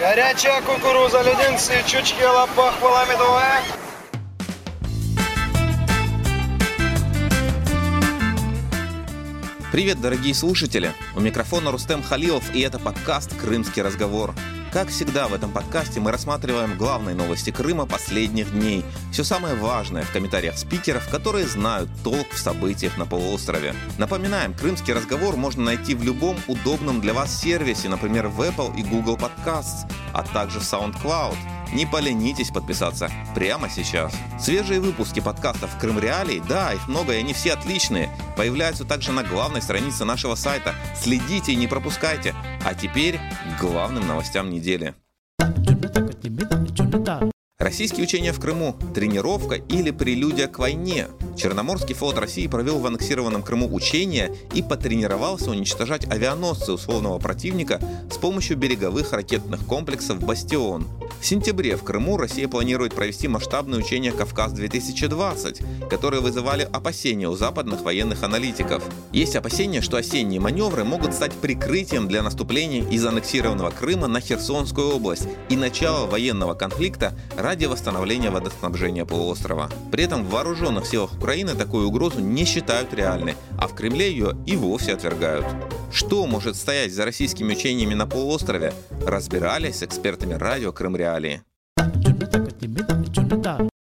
Горячая кукуруза, леденцы, чучки, лопах, медовая. Привет, дорогие слушатели! У микрофона Рустем Халилов, и это подкаст «Крымский разговор». Как всегда в этом подкасте мы рассматриваем главные новости Крыма последних дней. Все самое важное в комментариях спикеров, которые знают толк в событиях на полуострове. Напоминаем, крымский разговор можно найти в любом удобном для вас сервисе, например, в Apple и Google Podcasts, а также SoundCloud – не поленитесь подписаться прямо сейчас. Свежие выпуски подкастов «Крым Реалий», да, их много и они все отличные, появляются также на главной странице нашего сайта. Следите и не пропускайте. А теперь к главным новостям недели. Российские учения в Крыму – тренировка или прелюдия к войне. Черноморский флот России провел в аннексированном Крыму учения и потренировался уничтожать авианосцы условного противника с помощью береговых ракетных комплексов «Бастион». В сентябре в Крыму Россия планирует провести масштабные учения «Кавказ-2020», которые вызывали опасения у западных военных аналитиков. Есть опасения, что осенние маневры могут стать прикрытием для наступления из аннексированного Крыма на Херсонскую область и начала военного конфликта ради восстановления водоснабжения полуострова. При этом в вооруженных силах Украины такую угрозу не считают реальной, а в Кремле ее и вовсе отвергают. Что может стоять за российскими учениями на полуострове, разбирались с экспертами радио Крым Реалии.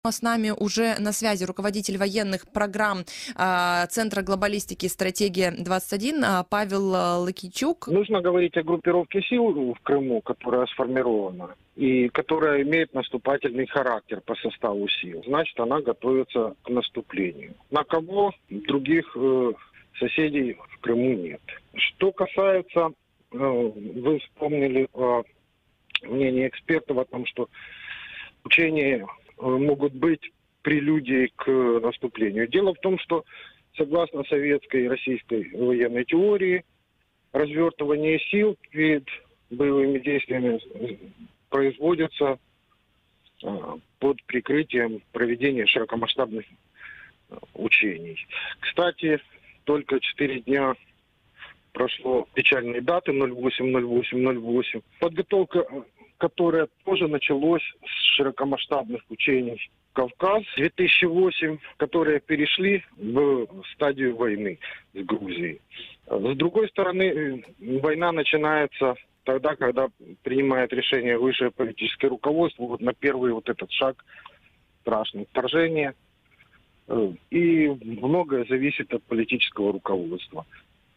С нами уже на связи руководитель военных программ э, Центра глобалистики «Стратегия-21» а, Павел Лакичук. Нужно говорить о группировке сил в Крыму, которая сформирована и которая имеет наступательный характер по составу сил. Значит, она готовится к наступлению. На кого других э, соседей в Крыму нет. Что касается, э, вы вспомнили о мнении экспертов о том, что учения э, могут быть прелюдией к наступлению. Дело в том, что согласно советской и российской военной теории, развертывание сил перед боевыми действиями производится э, под прикрытием проведения широкомасштабных учений. Кстати, только 4 дня прошло печальные даты 08, 08, 08. Подготовка, которая тоже началась с широкомасштабных учений Кавказ 2008, которые перешли в стадию войны с Грузией. С другой стороны, война начинается тогда, когда принимает решение высшее политическое руководство вот на первый вот этот шаг страшное вторжение – и многое зависит от политического руководства.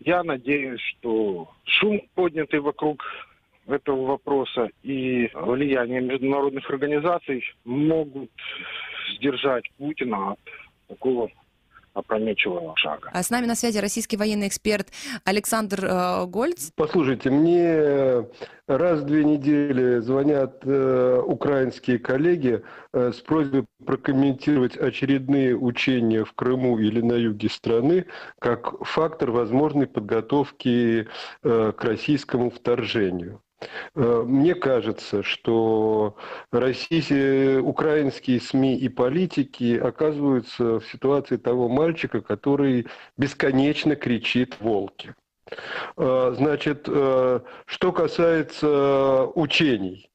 Я надеюсь, что шум, поднятый вокруг этого вопроса и влияние международных организаций могут сдержать Путина от такого опрометчивого шага. А с нами на связи российский военный эксперт Александр э, Гольц. Послушайте, мне раз в две недели звонят э, украинские коллеги э, с просьбой прокомментировать очередные учения в Крыму или на юге страны как фактор возможной подготовки э, к российскому вторжению. Э, мне кажется, что российские, украинские СМИ и политики оказываются в ситуации того мальчика, который бесконечно кричит «волки». Э, значит, э, что касается учений.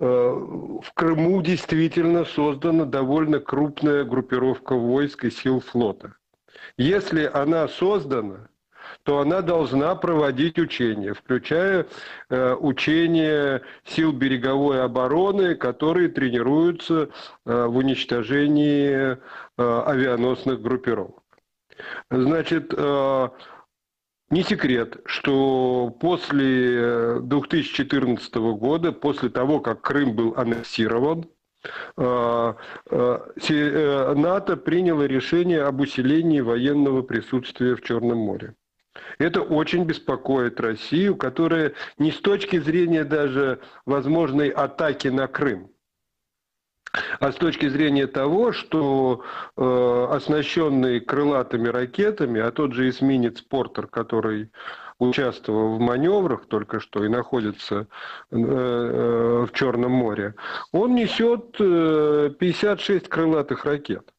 В Крыму действительно создана довольно крупная группировка войск и сил флота. Если она создана, то она должна проводить учения, включая э, учения сил береговой обороны, которые тренируются э, в уничтожении э, авианосных группировок. Значит, э, не секрет, что после 2014 года, после того, как Крым был аннексирован, э, э, НАТО приняло решение об усилении военного присутствия в Черном море. Это очень беспокоит Россию, которая не с точки зрения даже возможной атаки на Крым, а с точки зрения того, что э, оснащенный крылатыми ракетами, а тот же эсминец «Портер», который участвовал в маневрах только что и находится э, э, в Черном море, он несет э, 56 крылатых ракет.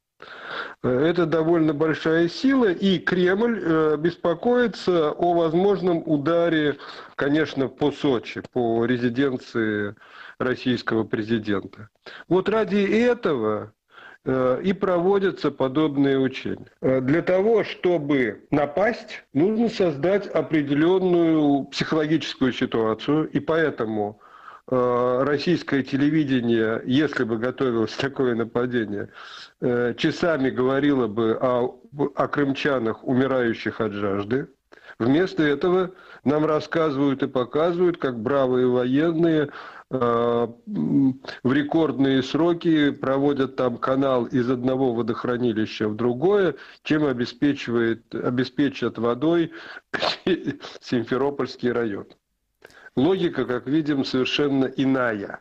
Это довольно большая сила, и Кремль э, беспокоится о возможном ударе, конечно, по Сочи, по резиденции российского президента. Вот ради этого э, и проводятся подобные учения. Э, для того, чтобы напасть, нужно создать определенную психологическую ситуацию, и поэтому российское телевидение, если бы готовилось такое нападение, э, часами говорило бы о, о крымчанах, умирающих от жажды. Вместо этого нам рассказывают и показывают, как бравые военные э, в рекордные сроки проводят там канал из одного водохранилища в другое, чем обеспечивает, обеспечат водой Симферопольский район. Логика, как видим, совершенно иная.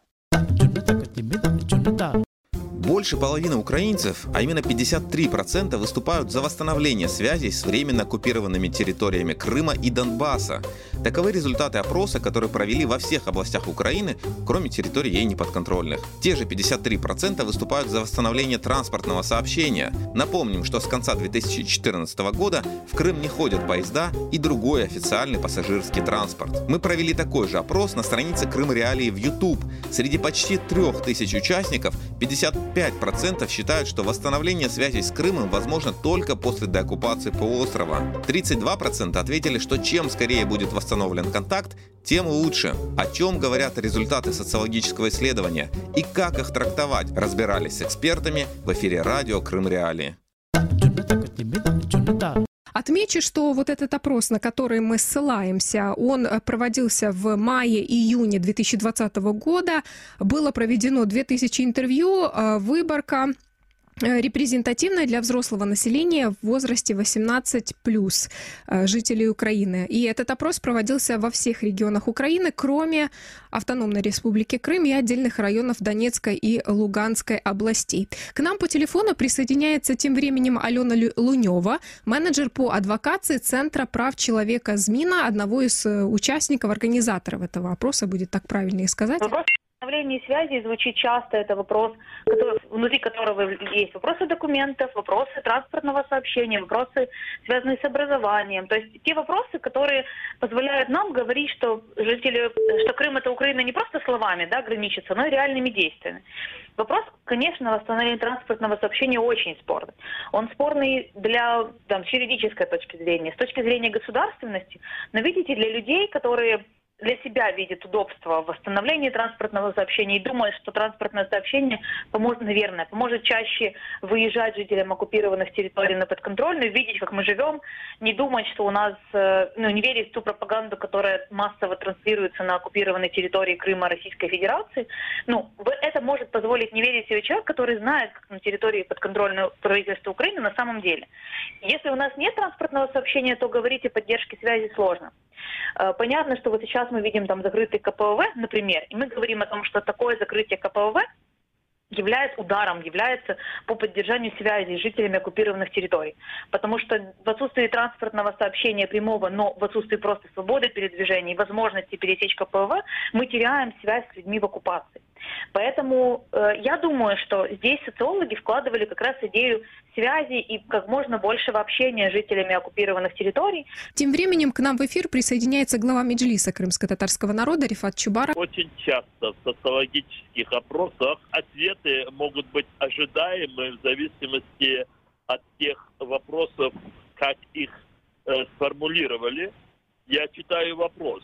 Больше половины украинцев, а именно 53%, выступают за восстановление связей с временно оккупированными территориями Крыма и Донбасса. Таковы результаты опроса, который провели во всех областях Украины, кроме территорий ей неподконтрольных. Те же 53% выступают за восстановление транспортного сообщения. Напомним, что с конца 2014 года в Крым не ходят поезда и другой официальный пассажирский транспорт. Мы провели такой же опрос на странице Крым Реалии в YouTube. Среди почти 3000 участников 50 45% считают, что восстановление связей с Крымом возможно только после деоккупации полуострова. 32% ответили, что чем скорее будет восстановлен контакт, тем лучше. О чем говорят результаты социологического исследования и как их трактовать, разбирались с экспертами в эфире радио Крым Реалии. Отмечу, что вот этот опрос, на который мы ссылаемся, он э, проводился в мае-июне 2020 года. Было проведено 2000 интервью, э, выборка репрезентативная для взрослого населения в возрасте 18 плюс э, жителей Украины. И этот опрос проводился во всех регионах Украины, кроме Автономной Республики Крым и отдельных районов Донецкой и Луганской областей. К нам по телефону присоединяется тем временем Алена Лунева, менеджер по адвокации Центра прав человека ЗМИНа, одного из э, участников, организаторов этого опроса, будет так правильнее сказать. Восстановление связи звучит часто. Это вопрос, который, внутри которого есть вопросы документов, вопросы транспортного сообщения, вопросы, связанные с образованием. То есть те вопросы, которые позволяют нам говорить, что жители, что Крым это Украина не просто словами да, граничится, но и реальными действиями. Вопрос, конечно, восстановления транспортного сообщения очень спорный. Он спорный для там, с юридической точки зрения, с точки зрения государственности. Но видите, для людей, которые для себя видит удобство в восстановлении транспортного сообщения и думает, что транспортное сообщение поможет, наверное, поможет чаще выезжать жителям оккупированных территорий на подконтрольную, видеть, как мы живем, не думать, что у нас, э, ну, не верить в ту пропаганду, которая массово транслируется на оккупированной территории Крыма Российской Федерации. Ну, это может позволить не верить себе человек, который знает, как на территории подконтрольного правительства Украины на самом деле. Если у нас нет транспортного сообщения, то говорить о поддержке связи сложно. Э, понятно, что вот сейчас мы видим там закрытый КПВ, например, и мы говорим о том, что такое закрытие КПВ является ударом, является по поддержанию связи с жителями оккупированных территорий. Потому что в отсутствии транспортного сообщения прямого, но в отсутствии просто свободы передвижения и возможности пересечь КПВ, мы теряем связь с людьми в оккупации. Поэтому э, я думаю, что здесь социологи вкладывали как раз идею связи и как можно большего общения с жителями оккупированных территорий. Тем временем к нам в эфир присоединяется глава Меджлиса крымско-татарского народа Рифат Чубаров. Очень часто в социологических опросах ответы могут быть ожидаемы в зависимости от тех вопросов, как их э, сформулировали. Я читаю вопрос.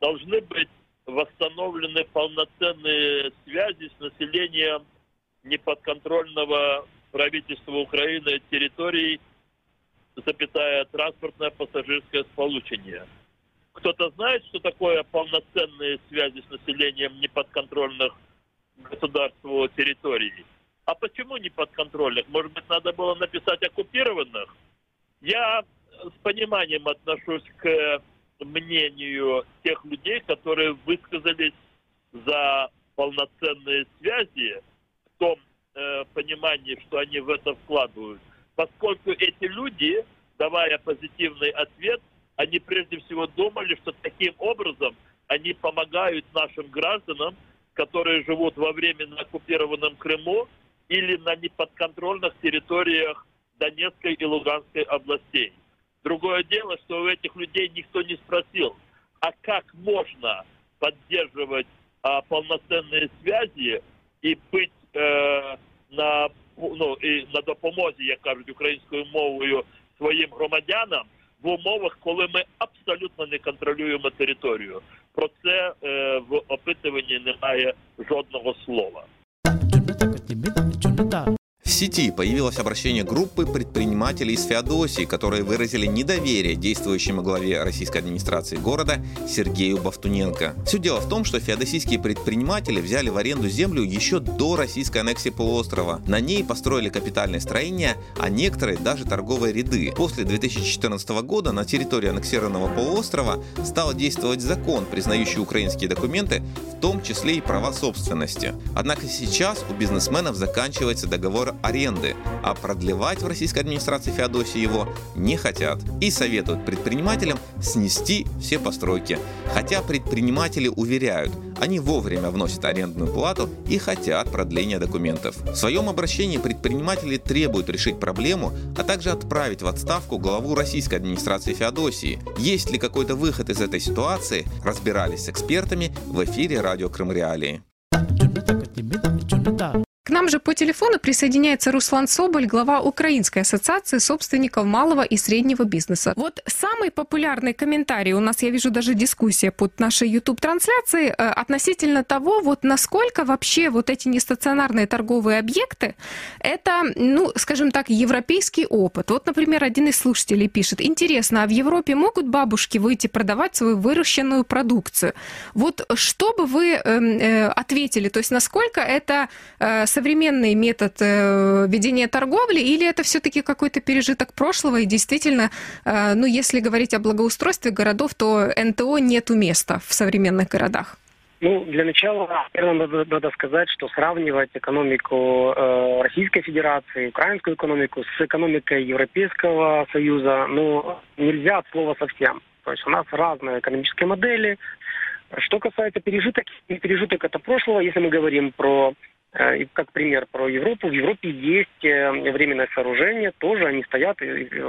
Должны быть восстановлены полноценные связи с населением неподконтрольного правительства Украины территорий, запятая транспортное пассажирское сполучение. Кто-то знает, что такое полноценные связи с населением неподконтрольных государству территорий? А почему неподконтрольных? Может быть, надо было написать оккупированных? Я с пониманием отношусь к мнению тех людей, которые высказались за полноценные связи в том э, понимании, что они в это вкладывают. Поскольку эти люди, давая позитивный ответ, они прежде всего думали, что таким образом они помогают нашим гражданам, которые живут во временно оккупированном Крыму, или на неподконтрольных территориях Донецкой и Луганской областей. Другое дело, что у этих людей никто не спросил, а как можно поддерживать а, полноценные связи і бути е, на ну і на допомозі, як кажуть українською мовою своїм громадянам в умовах, коли ми абсолютно не контролюємо територію. Про це е, в опитуванні немає жодного слова. Сети появилось обращение группы предпринимателей из Феодосии, которые выразили недоверие действующему главе российской администрации города Сергею Бавтуненко. Все дело в том, что феодосийские предприниматели взяли в аренду землю еще до российской аннексии полуострова. На ней построили капитальное строение, а некоторые даже торговые ряды. После 2014 года на территории аннексированного полуострова стал действовать закон, признающий украинские документы, в том числе и права собственности. Однако сейчас у бизнесменов заканчивается договор аренды, а продлевать в российской администрации Феодосии его не хотят и советуют предпринимателям снести все постройки. Хотя предприниматели уверяют, они вовремя вносят арендную плату и хотят продления документов. В своем обращении предприниматели требуют решить проблему, а также отправить в отставку главу российской администрации Феодосии. Есть ли какой-то выход из этой ситуации, разбирались с экспертами в эфире радио Крым Реалии. К нам же по телефону присоединяется Руслан Соболь, глава Украинской ассоциации собственников малого и среднего бизнеса. Вот самый популярный комментарий, у нас, я вижу, даже дискуссия под нашей YouTube-трансляцией э, относительно того, вот насколько вообще вот эти нестационарные торговые объекты, это, ну, скажем так, европейский опыт. Вот, например, один из слушателей пишет, интересно, а в Европе могут бабушки выйти продавать свою выращенную продукцию? Вот что бы вы э, э, ответили, то есть насколько это э, современный метод э, ведения торговли, или это все-таки какой-то пережиток прошлого, и действительно, э, ну, если говорить о благоустройстве городов, то НТО нету места в современных городах? Ну, для начала, наверное, надо, надо сказать, что сравнивать экономику э, Российской Федерации, украинскую экономику с экономикой Европейского Союза, ну, нельзя от слова совсем. То есть у нас разные экономические модели. Что касается пережиток, пережиток это прошлого, если мы говорим про и как пример про Европу, в Европе есть э, временное сооружение, тоже они стоят и э,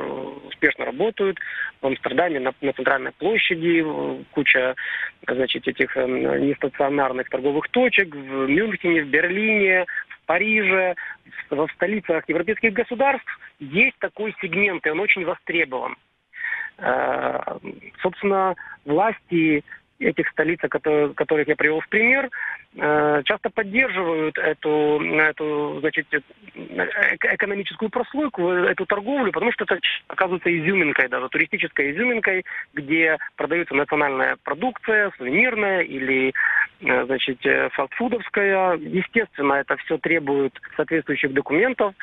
успешно работают. В Амстердаме на, на центральной площади куча значит, этих нестационарных торговых точек, в Мюнхене, в Берлине, в Париже, в столицах европейских государств есть такой сегмент, и он очень востребован. Собственно, власти этих столиц, которых я привел в пример, э, часто поддерживают эту, эту значит, э, экономическую прослойку, эту торговлю, потому что это оказывается изюминкой, даже туристической изюминкой, где продается национальная продукция, сувенирная или э, значит, фастфудовская. Естественно, это все требует соответствующих документов.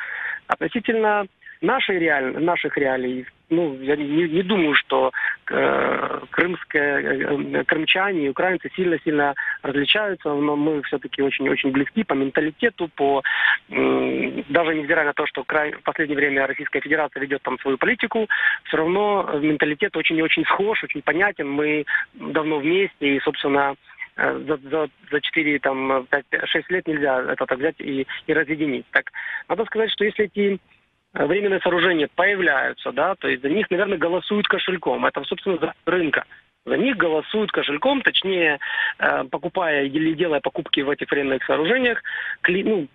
Относительно нашей реаль... наших реалий, ну, я не, не думаю, что э, крымские, э, крымчане и украинцы сильно-сильно различаются, но мы все-таки очень-очень близки по менталитету, по э, даже невзирая на то, что край, в последнее время Российская Федерация ведет там свою политику, все равно менталитет очень очень схож, очень понятен. Мы давно вместе и, собственно, э, за, за, за 4, там, 5, 6 лет нельзя это так взять и, и разъединить. Так, надо сказать, что если эти Э, временные сооружения появляются, да, то есть за них, наверное, голосуют кошельком. Это, собственно, за рынка. За них голосуют кошельком, точнее, э, покупая или делая покупки в этих временных сооружениях, ну,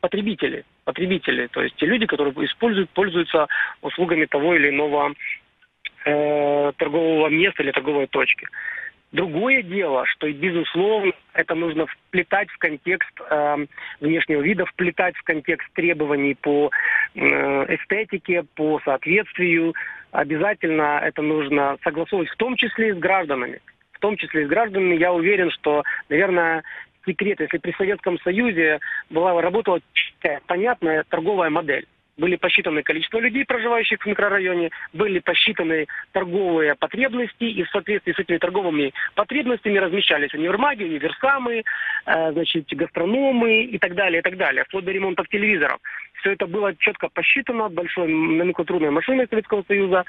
потребители, потребители, то есть те люди, которые используют, пользуются услугами того или иного э, торгового места или торговой точки. Другое дело, что, безусловно, это нужно вплетать в контекст э, внешнего вида, вплетать в контекст требований по э, эстетике, по соответствию. Обязательно это нужно согласовывать, в том числе и с гражданами. В том числе и с гражданами. Я уверен, что, наверное, секрет, если при Советском Союзе была, работала понятная торговая модель были посчитаны количество людей, проживающих в микрорайоне, были посчитаны торговые потребности, и в соответствии с этими торговыми потребностями размещались универмаги, универсамы, э, значит, гастрономы и так далее, и так далее, вплоть до ремонтов телевизоров. Все это было четко посчитано большой номенклатурной машиной Советского Союза.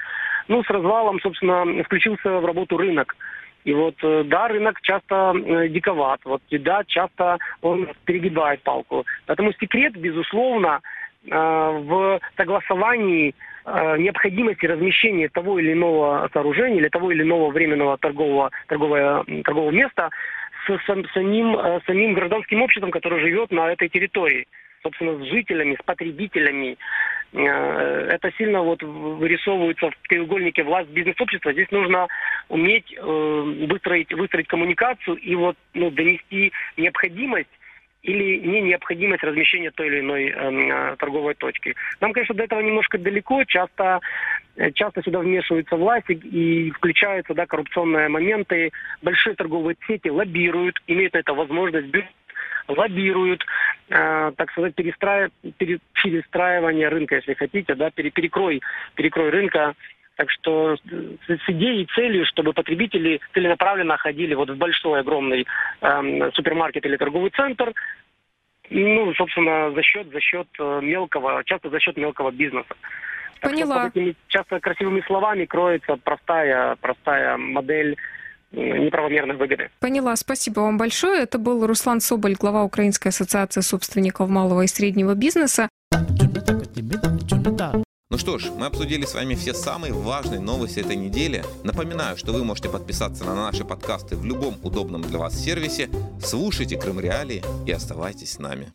Ну, с развалом, собственно, включился в работу рынок. И вот, э, да, рынок часто э, диковат, вот, и да, часто он перегибает палку. Поэтому секрет, безусловно, в согласовании э, необходимости размещения того или иного сооружения или того или иного временного торгового, торгового, торгового места с сам- самим, э, самим гражданским обществом, которое живет на этой территории. Собственно, с жителями, с потребителями. Э, Это сильно вот вырисовывается в треугольнике власть бизнес-общества. Здесь нужно уметь э, выстроить, выстроить коммуникацию и вот ну, донести необходимость или не необходимость размещения той или иной эм, э, торговой точки. Нам, конечно, до этого немножко далеко. Часто, э, часто сюда вмешиваются власти и включаются да, коррупционные моменты. Большие торговые сети лоббируют, имеют на это возможность, лоббируют, э, так сказать, перестраив- пере- перестраивание рынка, если хотите, да, пере- перекрой, перекрой рынка. Так что с, с идеей и целью, чтобы потребители целенаправленно ходили вот в большой, огромный эм, супермаркет или торговый центр, ну, собственно, за счет, за счет э, мелкого, часто за счет мелкого бизнеса. Так что Поняла. под этими часто красивыми словами кроется простая, простая модель э, неправомерной выгоды. Поняла, спасибо вам большое. Это был Руслан Соболь, глава Украинской ассоциации собственников малого и среднего бизнеса. Ну что ж, мы обсудили с вами все самые важные новости этой недели. Напоминаю, что вы можете подписаться на наши подкасты в любом удобном для вас сервисе. Слушайте Крым Реалии и оставайтесь с нами.